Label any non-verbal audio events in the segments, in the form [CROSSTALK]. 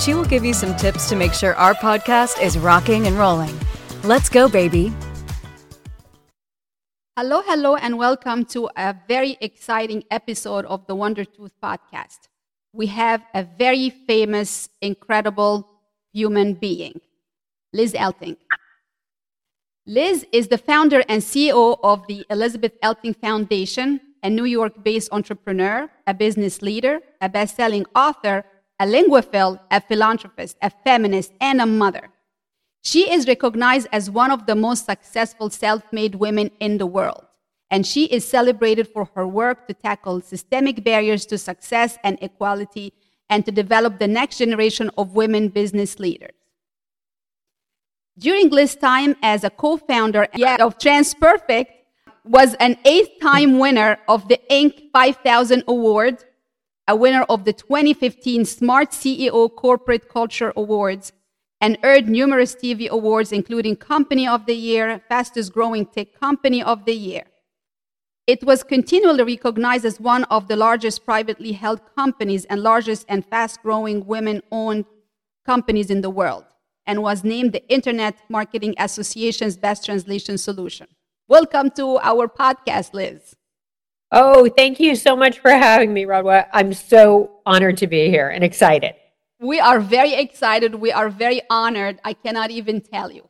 She will give you some tips to make sure our podcast is rocking and rolling. Let's go, baby. Hello, hello, and welcome to a very exciting episode of the Wonder Tooth podcast. We have a very famous, incredible human being, Liz Elting. Liz is the founder and CEO of the Elizabeth Elting Foundation, a New York based entrepreneur, a business leader, a best selling author, a linguaphile, a philanthropist, a feminist, and a mother. She is recognized as one of the most successful self made women in the world, and she is celebrated for her work to tackle systemic barriers to success and equality and to develop the next generation of women business leaders. During Liz's time as a co-founder of TransPerfect, was an eighth-time winner of the Inc. 5000 Award, a winner of the 2015 Smart CEO Corporate Culture Awards, and earned numerous Stevie awards, including Company of the Year, Fastest Growing Tech Company of the Year. It was continually recognized as one of the largest privately held companies and largest and fast growing women owned companies in the world and was named the Internet Marketing Association's Best Translation Solution. Welcome to our podcast, Liz. Oh, thank you so much for having me, Rodwa. I'm so honored to be here and excited. We are very excited. We are very honored. I cannot even tell you.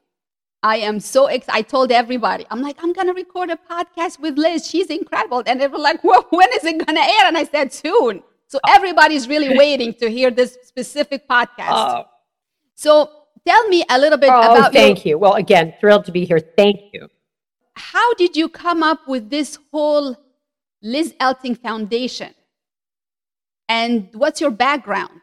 I am so excited. I told everybody, I'm like, I'm going to record a podcast with Liz. She's incredible. And they were like, well, [LAUGHS] when is it going to air? And I said, soon. So everybody's really [LAUGHS] waiting to hear this specific podcast. Uh, so tell me a little bit oh, about thank your, you well again thrilled to be here thank you how did you come up with this whole liz elting foundation and what's your background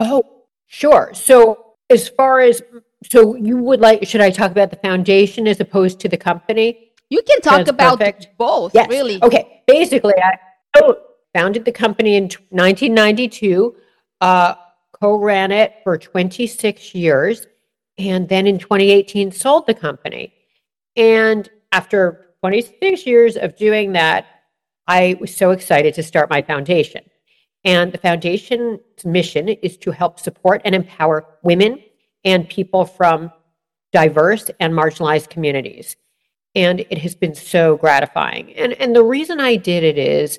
oh sure so as far as so you would like should i talk about the foundation as opposed to the company you can talk about perfect. both yes. really okay basically i founded the company in 1992 uh, co-ran it for 26 years and then in 2018 sold the company. And after 26 years of doing that, I was so excited to start my foundation. And the foundation's mission is to help support and empower women and people from diverse and marginalized communities. And it has been so gratifying. And, and the reason I did it is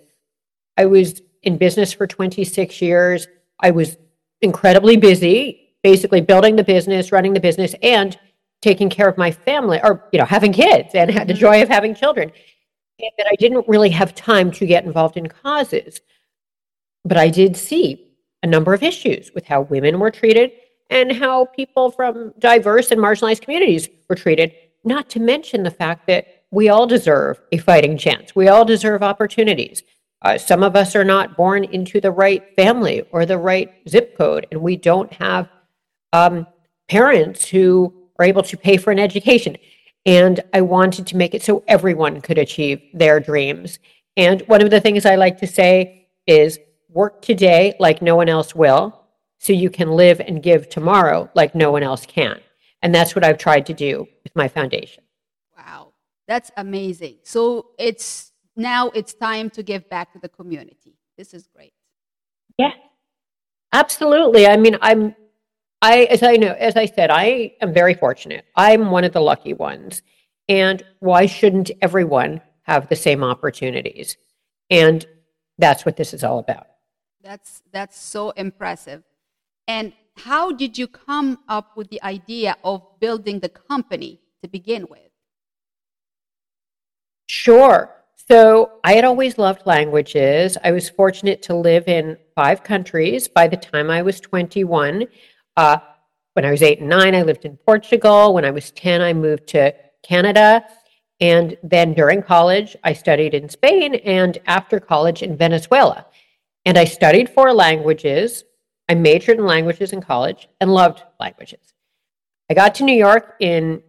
I was in business for 26 years. I was incredibly busy, basically building the business, running the business, and taking care of my family or, you know, having kids and had the mm-hmm. joy of having children. That I didn't really have time to get involved in causes. But I did see a number of issues with how women were treated and how people from diverse and marginalized communities were treated, not to mention the fact that we all deserve a fighting chance. We all deserve opportunities. Uh, some of us are not born into the right family or the right zip code, and we don't have um, parents who are able to pay for an education. And I wanted to make it so everyone could achieve their dreams. And one of the things I like to say is work today like no one else will, so you can live and give tomorrow like no one else can. And that's what I've tried to do with my foundation. Wow, that's amazing. So it's now it's time to give back to the community. This is great. Yeah, absolutely. I mean, I'm, I, as I know, as I said, I am very fortunate. I'm one of the lucky ones. And why shouldn't everyone have the same opportunities? And that's what this is all about. That's that's so impressive. And how did you come up with the idea of building the company to begin with? Sure. So I had always loved languages. I was fortunate to live in five countries by the time I was 21. Uh, when I was eight and nine, I lived in Portugal. When I was 10, I moved to Canada. And then during college, I studied in Spain and after college in Venezuela. And I studied four languages. I majored in languages in college and loved languages. I got to New York in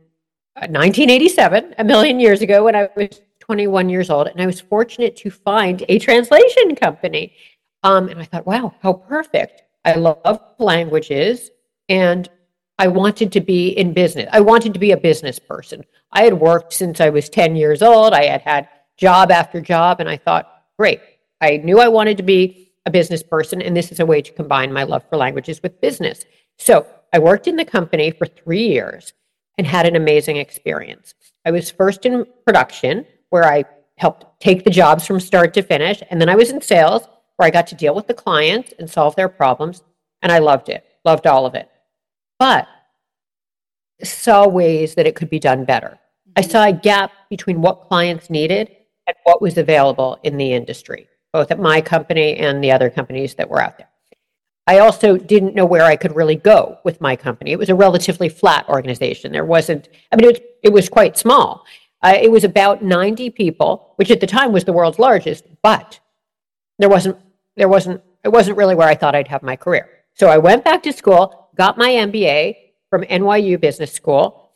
1987, uh, a million years ago, when I was 21 years old, and I was fortunate to find a translation company. Um, and I thought, wow, how perfect. I love languages, and I wanted to be in business. I wanted to be a business person. I had worked since I was 10 years old. I had had job after job, and I thought, great. I knew I wanted to be a business person, and this is a way to combine my love for languages with business. So I worked in the company for three years and had an amazing experience. I was first in production, where I helped take the jobs from start to finish, and then I was in sales, where I got to deal with the clients and solve their problems, and I loved it, loved all of it. But saw ways that it could be done better. I saw a gap between what clients needed and what was available in the industry, both at my company and the other companies that were out there. I also didn't know where I could really go with my company. It was a relatively flat organization. There wasn't, I mean, it was, it was quite small. Uh, it was about 90 people, which at the time was the world's largest, but there wasn't, there wasn't, it wasn't really where I thought I'd have my career. So I went back to school, got my MBA from NYU Business School,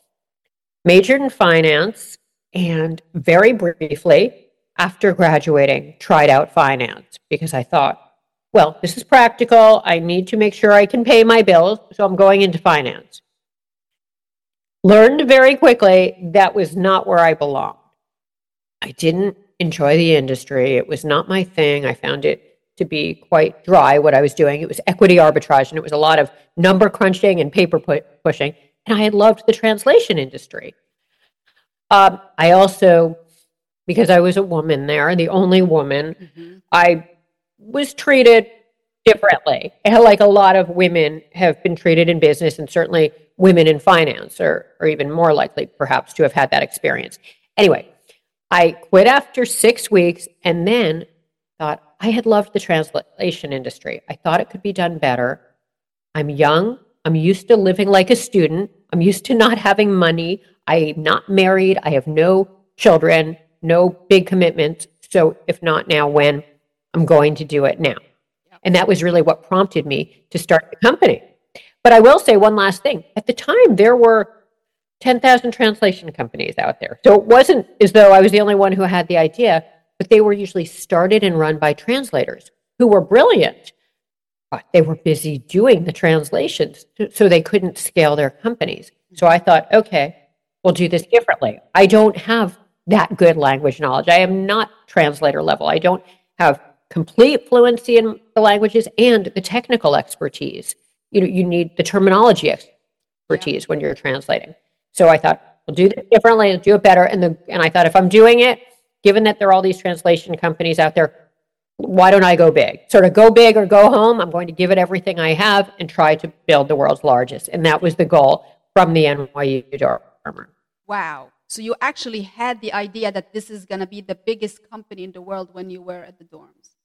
majored in finance, and very briefly after graduating, tried out finance because I thought, well, this is practical. I need to make sure I can pay my bills, so I'm going into finance. Learned very quickly that was not where I belonged. I didn't enjoy the industry. It was not my thing. I found it to be quite dry what I was doing. It was equity arbitrage and it was a lot of number crunching and paper pu- pushing. And I had loved the translation industry. Um, I also, because I was a woman there, the only woman, mm-hmm. I was treated differently. Like a lot of women have been treated in business, and certainly women in finance are, are even more likely, perhaps, to have had that experience. Anyway, I quit after six weeks and then thought I had loved the translation industry. I thought it could be done better. I'm young. I'm used to living like a student. I'm used to not having money. I'm not married. I have no children, no big commitments. So, if not now, when? I'm going to do it now. And that was really what prompted me to start the company. But I will say one last thing. At the time, there were 10,000 translation companies out there. So it wasn't as though I was the only one who had the idea, but they were usually started and run by translators who were brilliant. But they were busy doing the translations, so they couldn't scale their companies. So I thought, okay, we'll do this differently. I don't have that good language knowledge. I am not translator level. I don't have complete fluency in the languages and the technical expertise. You know, you need the terminology expertise yeah. when you're translating. So I thought, we'll do this differently, and do it better. And the and I thought if I'm doing it, given that there are all these translation companies out there, why don't I go big? Sort of go big or go home. I'm going to give it everything I have and try to build the world's largest. And that was the goal from the NYU Dormer. Wow. So you actually had the idea that this is going to be the biggest company in the world when you were at the dorms.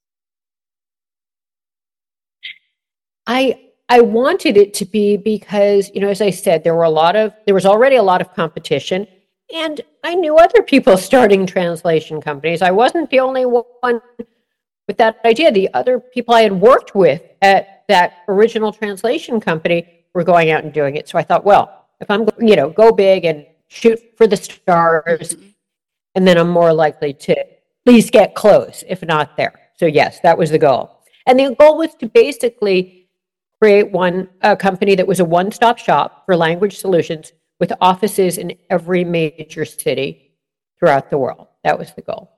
I I wanted it to be because, you know, as I said, there were a lot of there was already a lot of competition and I knew other people starting translation companies. I wasn't the only one with that idea. The other people I had worked with at that original translation company were going out and doing it. So I thought, well, if I'm, you know, go big and shoot for the stars, and then I'm more likely to at least get close, if not there. So yes, that was the goal. And the goal was to basically create one a company that was a one-stop shop for language solutions with offices in every major city throughout the world. That was the goal.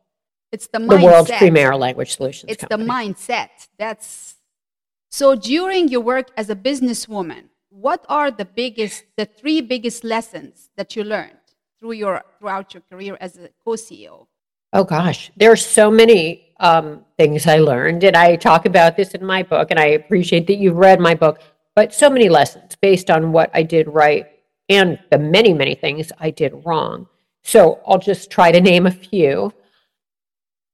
It's the mindset. The world's premier language solutions. It's company. the mindset. That's so during your work as a businesswoman, what are the biggest the three biggest lessons that you learned through your throughout your career as a co-CEO? Oh gosh, there are so many um, things I learned, and I talk about this in my book, and I appreciate that you've read my book. But so many lessons based on what I did right and the many, many things I did wrong. So I'll just try to name a few.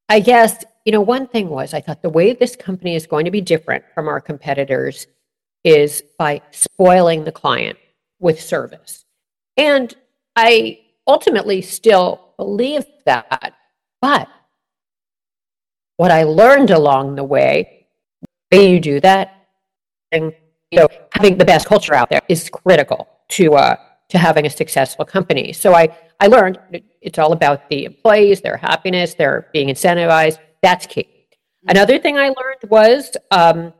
I guess, you know, one thing was I thought the way this company is going to be different from our competitors is by spoiling the client with service. And I ultimately still believe that but what I learned along the way, the way you do that, and you know, having the best culture out there is critical to uh, to having a successful company. So I, I learned it's all about the employees, their happiness, their being incentivized. That's key. Mm-hmm. Another thing I learned was um,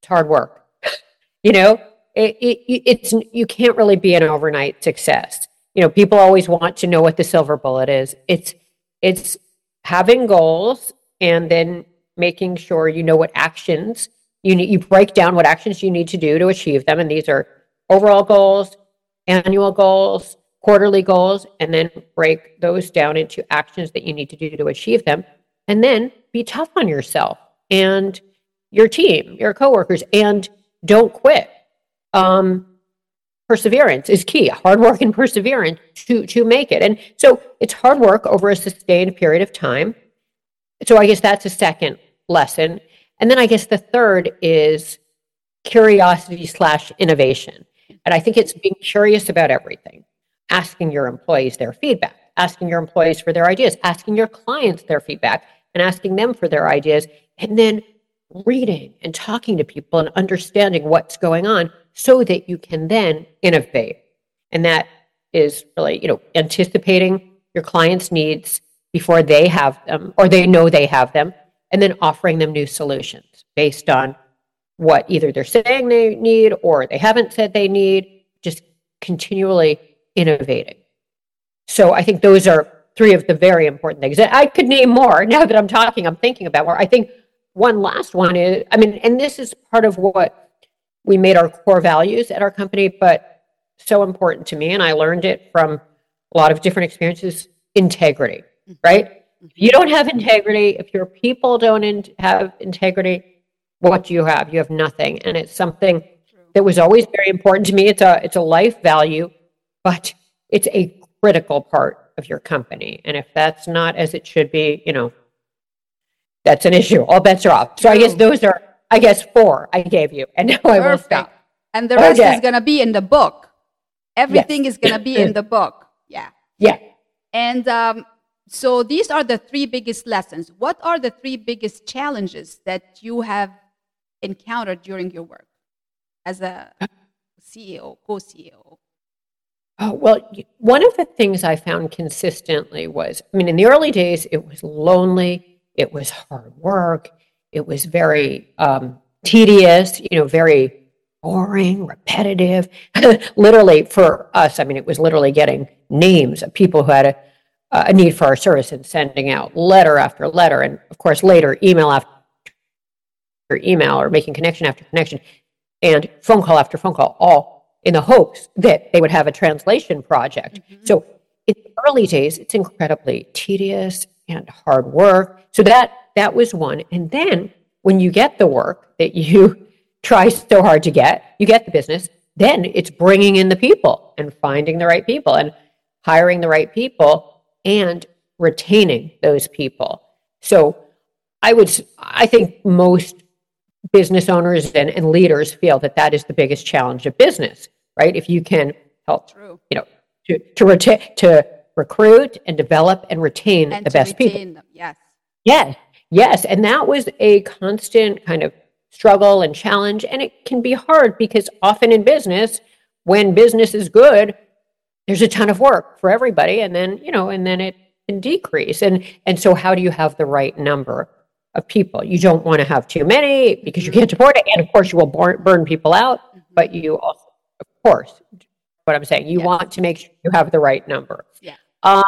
it's hard work. [LAUGHS] you know, it, it, it's you can't really be an overnight success. You know, people always want to know what the silver bullet is. It's it's having goals and then making sure you know what actions you need. You break down what actions you need to do to achieve them, and these are overall goals, annual goals, quarterly goals, and then break those down into actions that you need to do to achieve them. And then be tough on yourself and your team, your coworkers, and don't quit. Um, perseverance is key. Hard work and perseverance to to make it. And so it's hard work over a sustained period of time. So I guess that's a second lesson. And then I guess the third is curiosity slash innovation. And I think it's being curious about everything, asking your employees their feedback, asking your employees for their ideas, asking your clients their feedback, and asking them for their ideas, and then reading and talking to people and understanding what's going on so that you can then innovate. And that is really, you know, anticipating your clients' needs before they have them or they know they have them, and then offering them new solutions based on what either they're saying they need or they haven't said they need, just continually innovating. So I think those are three of the very important things. I could name more now that I'm talking, I'm thinking about more. I think one last one is, I mean, and this is part of what we made our core values at our company, but so important to me, and I learned it from a lot of different experiences integrity, mm-hmm. right? If you don't have integrity, if your people don't in- have integrity, what do you have? You have nothing. And it's something that was always very important to me. It's a it's a life value, but it's a critical part of your company. And if that's not as it should be, you know, that's an issue. All bets are off. So I guess those are I guess four I gave you. And [LAUGHS] now Perfect. I will stop. And the rest okay. is gonna be in the book. Everything yes. is gonna be in the [CLEARS THROAT] book. Yeah. Yeah. And um, so these are the three biggest lessons. What are the three biggest challenges that you have encountered during your work as a CEO, co-CEO? Oh, well, one of the things I found consistently was I mean, in the early days, it was lonely, it was hard work, it was very um, tedious, you know, very boring, repetitive. [LAUGHS] literally, for us, I mean, it was literally getting names of people who had a, a need for our service and sending out letter after letter, and of course, later, email after email or making connection after connection and phone call after phone call, all in the hopes that they would have a translation project. Mm-hmm. So in the early days, it's incredibly tedious and hard work. So that that was one. And then when you get the work that you [LAUGHS] try so hard to get, you get the business, then it's bringing in the people and finding the right people and hiring the right people and retaining those people. So I would I think most business owners and, and leaders feel that that is the biggest challenge of business, right? If you can help, True. you know, to to, reta- to recruit and develop and retain and the best people. Them. Yes. Yes. Yes. And that was a constant kind of struggle and challenge. And it can be hard because often in business, when business is good, there's a ton of work for everybody. And then, you know, and then it can decrease. And and so how do you have the right number? Of people. You don't want to have too many because you can't afford it. And of course, you will burn, burn people out, mm-hmm. but you also, of course, what I'm saying, you yes. want to make sure you have the right number. Yeah. Um,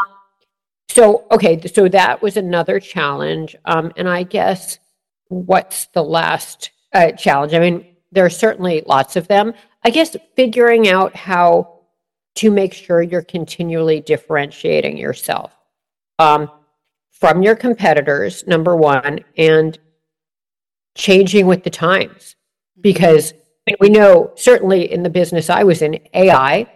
so, okay, so that was another challenge. Um, and I guess what's the last uh, challenge? I mean, there are certainly lots of them. I guess figuring out how to make sure you're continually differentiating yourself. Um, from your competitors, number one, and changing with the times. Mm-hmm. Because we know, certainly in the business I was in, AI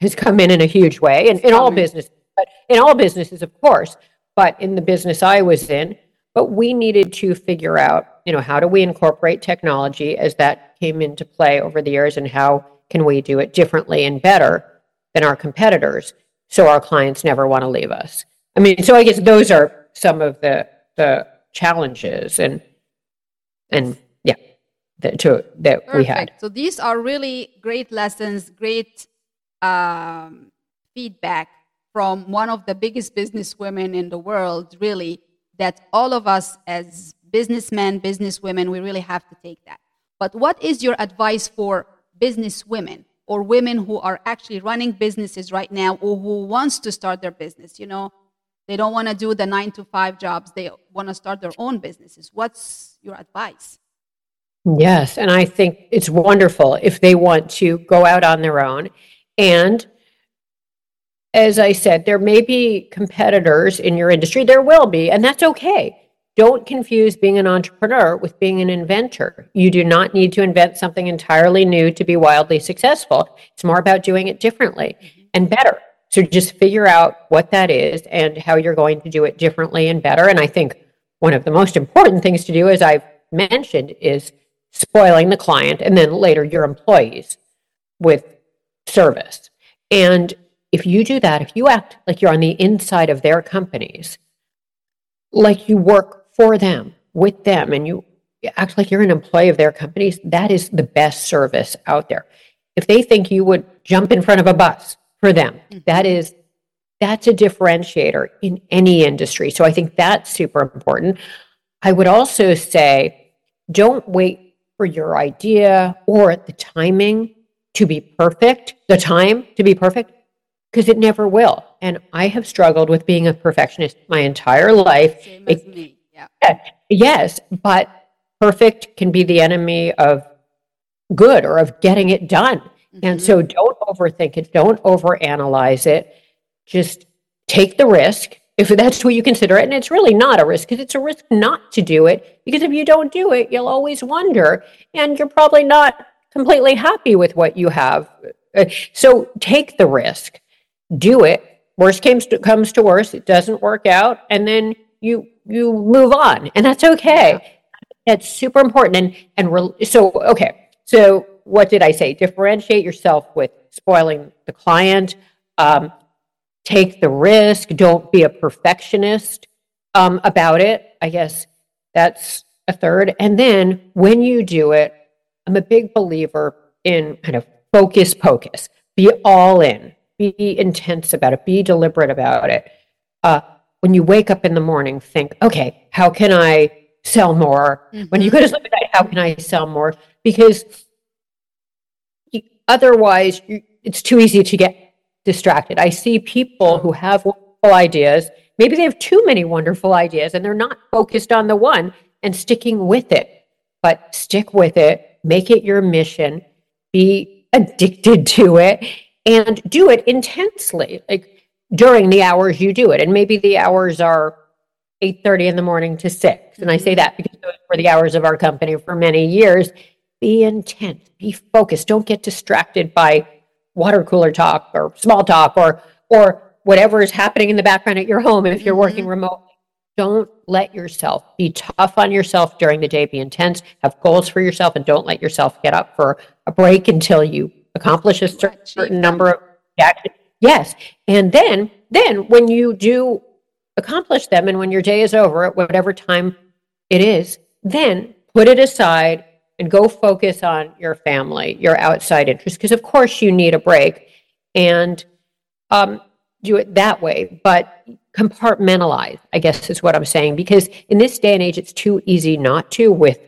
has come in in a huge way, and in all mm-hmm. businesses, but in all businesses, of course, but in the business I was in, but we needed to figure out, you know, how do we incorporate technology as that came into play over the years, and how can we do it differently and better than our competitors so our clients never want to leave us. I mean, so I guess those are some of the the challenges and and yeah that to that Perfect. we had. So these are really great lessons, great um, feedback from one of the biggest business women in the world, really, that all of us as businessmen, businesswomen, we really have to take that. But what is your advice for businesswomen or women who are actually running businesses right now or who wants to start their business? You know, they don't want to do the nine to five jobs. They want to start their own businesses. What's your advice? Yes, and I think it's wonderful if they want to go out on their own. And as I said, there may be competitors in your industry. There will be, and that's okay. Don't confuse being an entrepreneur with being an inventor. You do not need to invent something entirely new to be wildly successful. It's more about doing it differently mm-hmm. and better. So just figure out what that is and how you're going to do it differently and better. And I think one of the most important things to do, as I've mentioned, is spoiling the client and then later your employees with service. And if you do that, if you act like you're on the inside of their companies, like you work for them, with them, and you act like you're an employee of their companies, that is the best service out there. If they think you would jump in front of a bus for them, mm-hmm. that is that's a differentiator in any industry. So I think that's super important. I would also say don't wait for your idea or the timing to be perfect, the time to be perfect, because it never will. And I have struggled with being a perfectionist my entire life. Same as it, me. Yeah. Yes, but perfect can be the enemy of good or of getting it done. Mm-hmm. And so don't overthink it, don't overanalyze it. Just take the risk if that's what you consider it. And it's really not a risk because it's a risk not to do it. Because if you don't do it, you'll always wonder and you're probably not completely happy with what you have. Uh, so take the risk, do it. Worst comes to, comes to worst, it doesn't work out, and then you you move on, and that's okay. That's super important. And and re- so okay, so what did I say? Differentiate yourself with spoiling the client. Um, take the risk. Don't be a perfectionist um, about it. I guess that's a third. And then when you do it, I'm a big believer in kind of focus pocus. Be all in. Be intense about it. Be deliberate about it. Uh, when you wake up in the morning, think, okay, how can I sell more? Mm-hmm. When you go to sleep at night, how can I sell more? Because otherwise, you, it's too easy to get distracted. I see people who have wonderful ideas. Maybe they have too many wonderful ideas and they're not focused on the one and sticking with it. But stick with it, make it your mission, be addicted to it, and do it intensely. Like during the hours you do it. And maybe the hours are 8:30 in the morning to 6. And I say mm-hmm. that because those were the hours of our company for many years. Be intense, be focused. Don't get distracted by water cooler talk or small talk or or whatever is happening in the background at your home if you're mm-hmm. working remote don't let yourself be tough on yourself during the day. Be intense. Have goals for yourself and don't let yourself get up for a break until you accomplish a certain number of actions. Yes. And then then when you do accomplish them and when your day is over at whatever time it is then put it aside and go focus on your family, your outside interests, because of course you need a break and um, do it that way. But compartmentalize, I guess is what I'm saying, because in this day and age, it's too easy not to with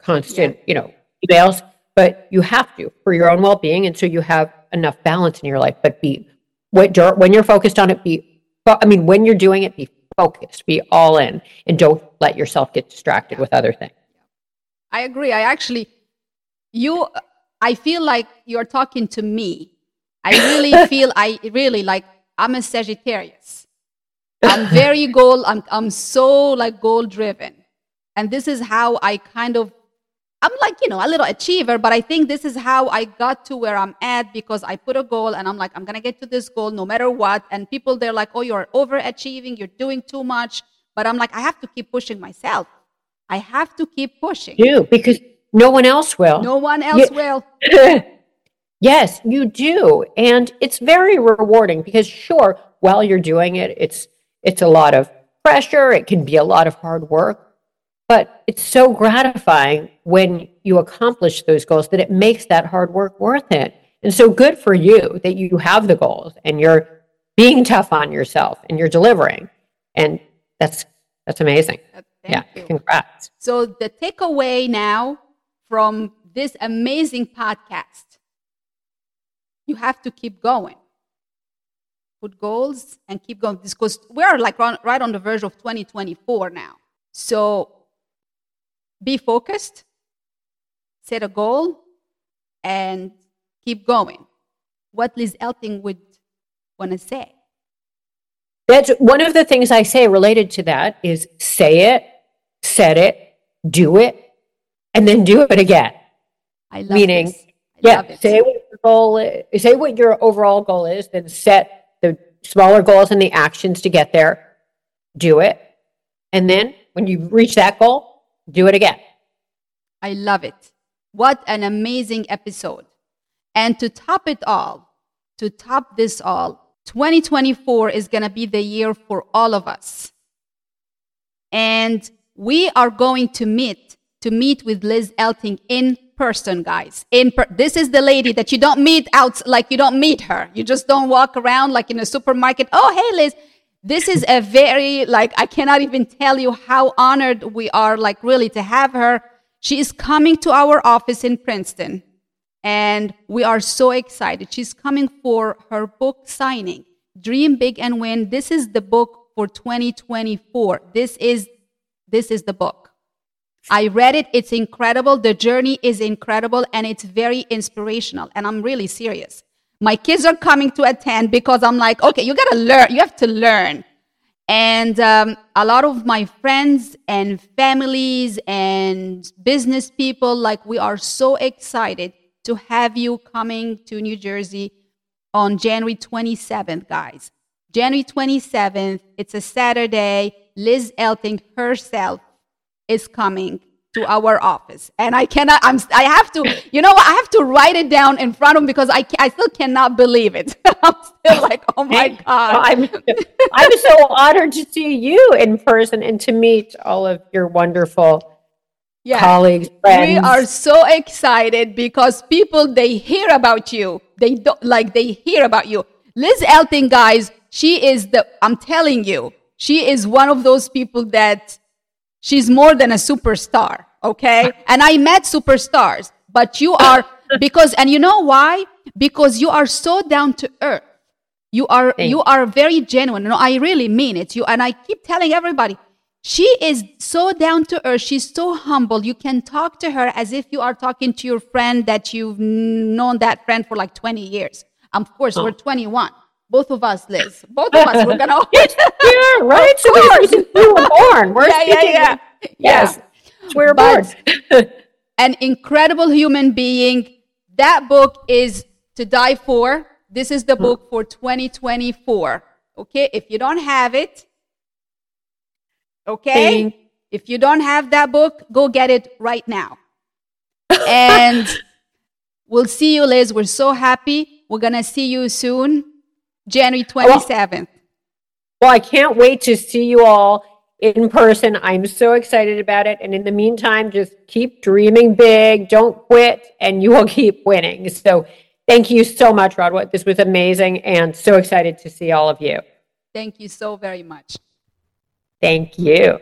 constant, you know, emails, but you have to for your own well being. And so you have enough balance in your life, but be when you're focused on it, be, I mean, when you're doing it, be focused, be all in, and don't let yourself get distracted with other things. I agree. I actually, you, I feel like you're talking to me. I really [LAUGHS] feel, I really like, I'm a Sagittarius. I'm very [LAUGHS] goal, I'm, I'm so like goal driven. And this is how I kind of, I'm like, you know, a little achiever, but I think this is how I got to where I'm at because I put a goal and I'm like, I'm going to get to this goal no matter what. And people, they're like, oh, you're overachieving, you're doing too much. But I'm like, I have to keep pushing myself. I have to keep pushing. Do because no one else will. No one else you, will. [LAUGHS] yes, you do. And it's very rewarding because sure, while you're doing it, it's it's a lot of pressure, it can be a lot of hard work, but it's so gratifying when you accomplish those goals that it makes that hard work worth it. And so good for you that you have the goals and you're being tough on yourself and you're delivering. And that's that's amazing. Uh, yeah, you. congrats. So the takeaway now from this amazing podcast, you have to keep going. Put goals and keep going because we're like right on the verge of 2024 now. So be focused, set a goal, and keep going. What Liz Elting would want to say? That's one of the things I say related to that is say it, set it, do it, and then do it again. I love Meaning, this. I yeah, love say what your goal is, say what your overall goal is, then set the smaller goals and the actions to get there. Do it. And then when you reach that goal, do it again. I love it. What an amazing episode. And to top it all, to top this all, 2024 is going to be the year for all of us. And we are going to meet to meet with Liz Elting in person, guys. In per- this is the lady that you don't meet out like you don't meet her. You just don't walk around like in a supermarket. Oh, hey, Liz. This is a very like I cannot even tell you how honored we are like really to have her. She is coming to our office in Princeton and we are so excited. She's coming for her book signing, Dream Big and Win. This is the book for 2024. This is this is the book. I read it. It's incredible. The journey is incredible and it's very inspirational. And I'm really serious. My kids are coming to attend because I'm like, okay, you got to learn. You have to learn. And um, a lot of my friends and families and business people, like, we are so excited to have you coming to New Jersey on January 27th, guys. January 27th, it's a Saturday. Liz Elting herself is coming to our office. And I cannot, I'm, I have to, you know what? I have to write it down in front of him because I, I still cannot believe it. [LAUGHS] I'm still like, oh my God. I'm, I'm so honored to see you in person and to meet all of your wonderful yeah. colleagues, friends. We are so excited because people, they hear about you. They don't, like, they hear about you. Liz Elting, guys, she is the, I'm telling you, she is one of those people that She's more than a superstar, okay? [LAUGHS] And I met superstars, but you are [LAUGHS] because and you know why? Because you are so down to earth. You are Thanks. you are very genuine. No, I really mean it. You and I keep telling everybody, she is so down to earth. She's so humble. You can talk to her as if you are talking to your friend that you've known that friend for like 20 years. Of course, oh. we're 21 both of us, Liz. Both of us. We're gonna. [LAUGHS] yeah, right. So we were born. We're yeah, yeah, yeah. Yes, yeah. we were born. [LAUGHS] an incredible human being. That book is to die for. This is the book for 2024. Okay, if you don't have it, okay, if you don't have that book, go get it right now. and [LAUGHS] we'll see you, Liz. We're so happy. We're gonna see you soon January 27th. Well, I can't wait to see you all in person. I'm so excited about it. And in the meantime, just keep dreaming big, don't quit, and you will [LAUGHS] keep winning. So thank you so much, Rodwa. This was amazing and so excited to see all of you. Thank you so very much. Thank you.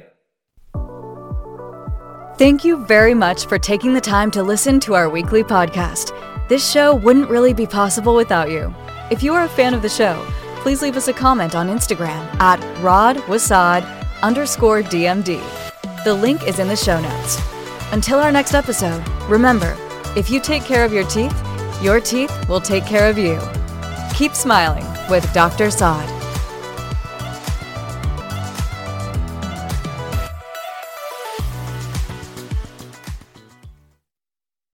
Thank you very much for taking the time to listen to our weekly podcast. This show wouldn't really be possible without you. If you are a fan of the show, please leave us a comment on Instagram at rodwasad underscore DMD. The link is in the show notes. Until our next episode, remember, if you take care of your teeth, your teeth will take care of you. Keep smiling with Dr. Saad.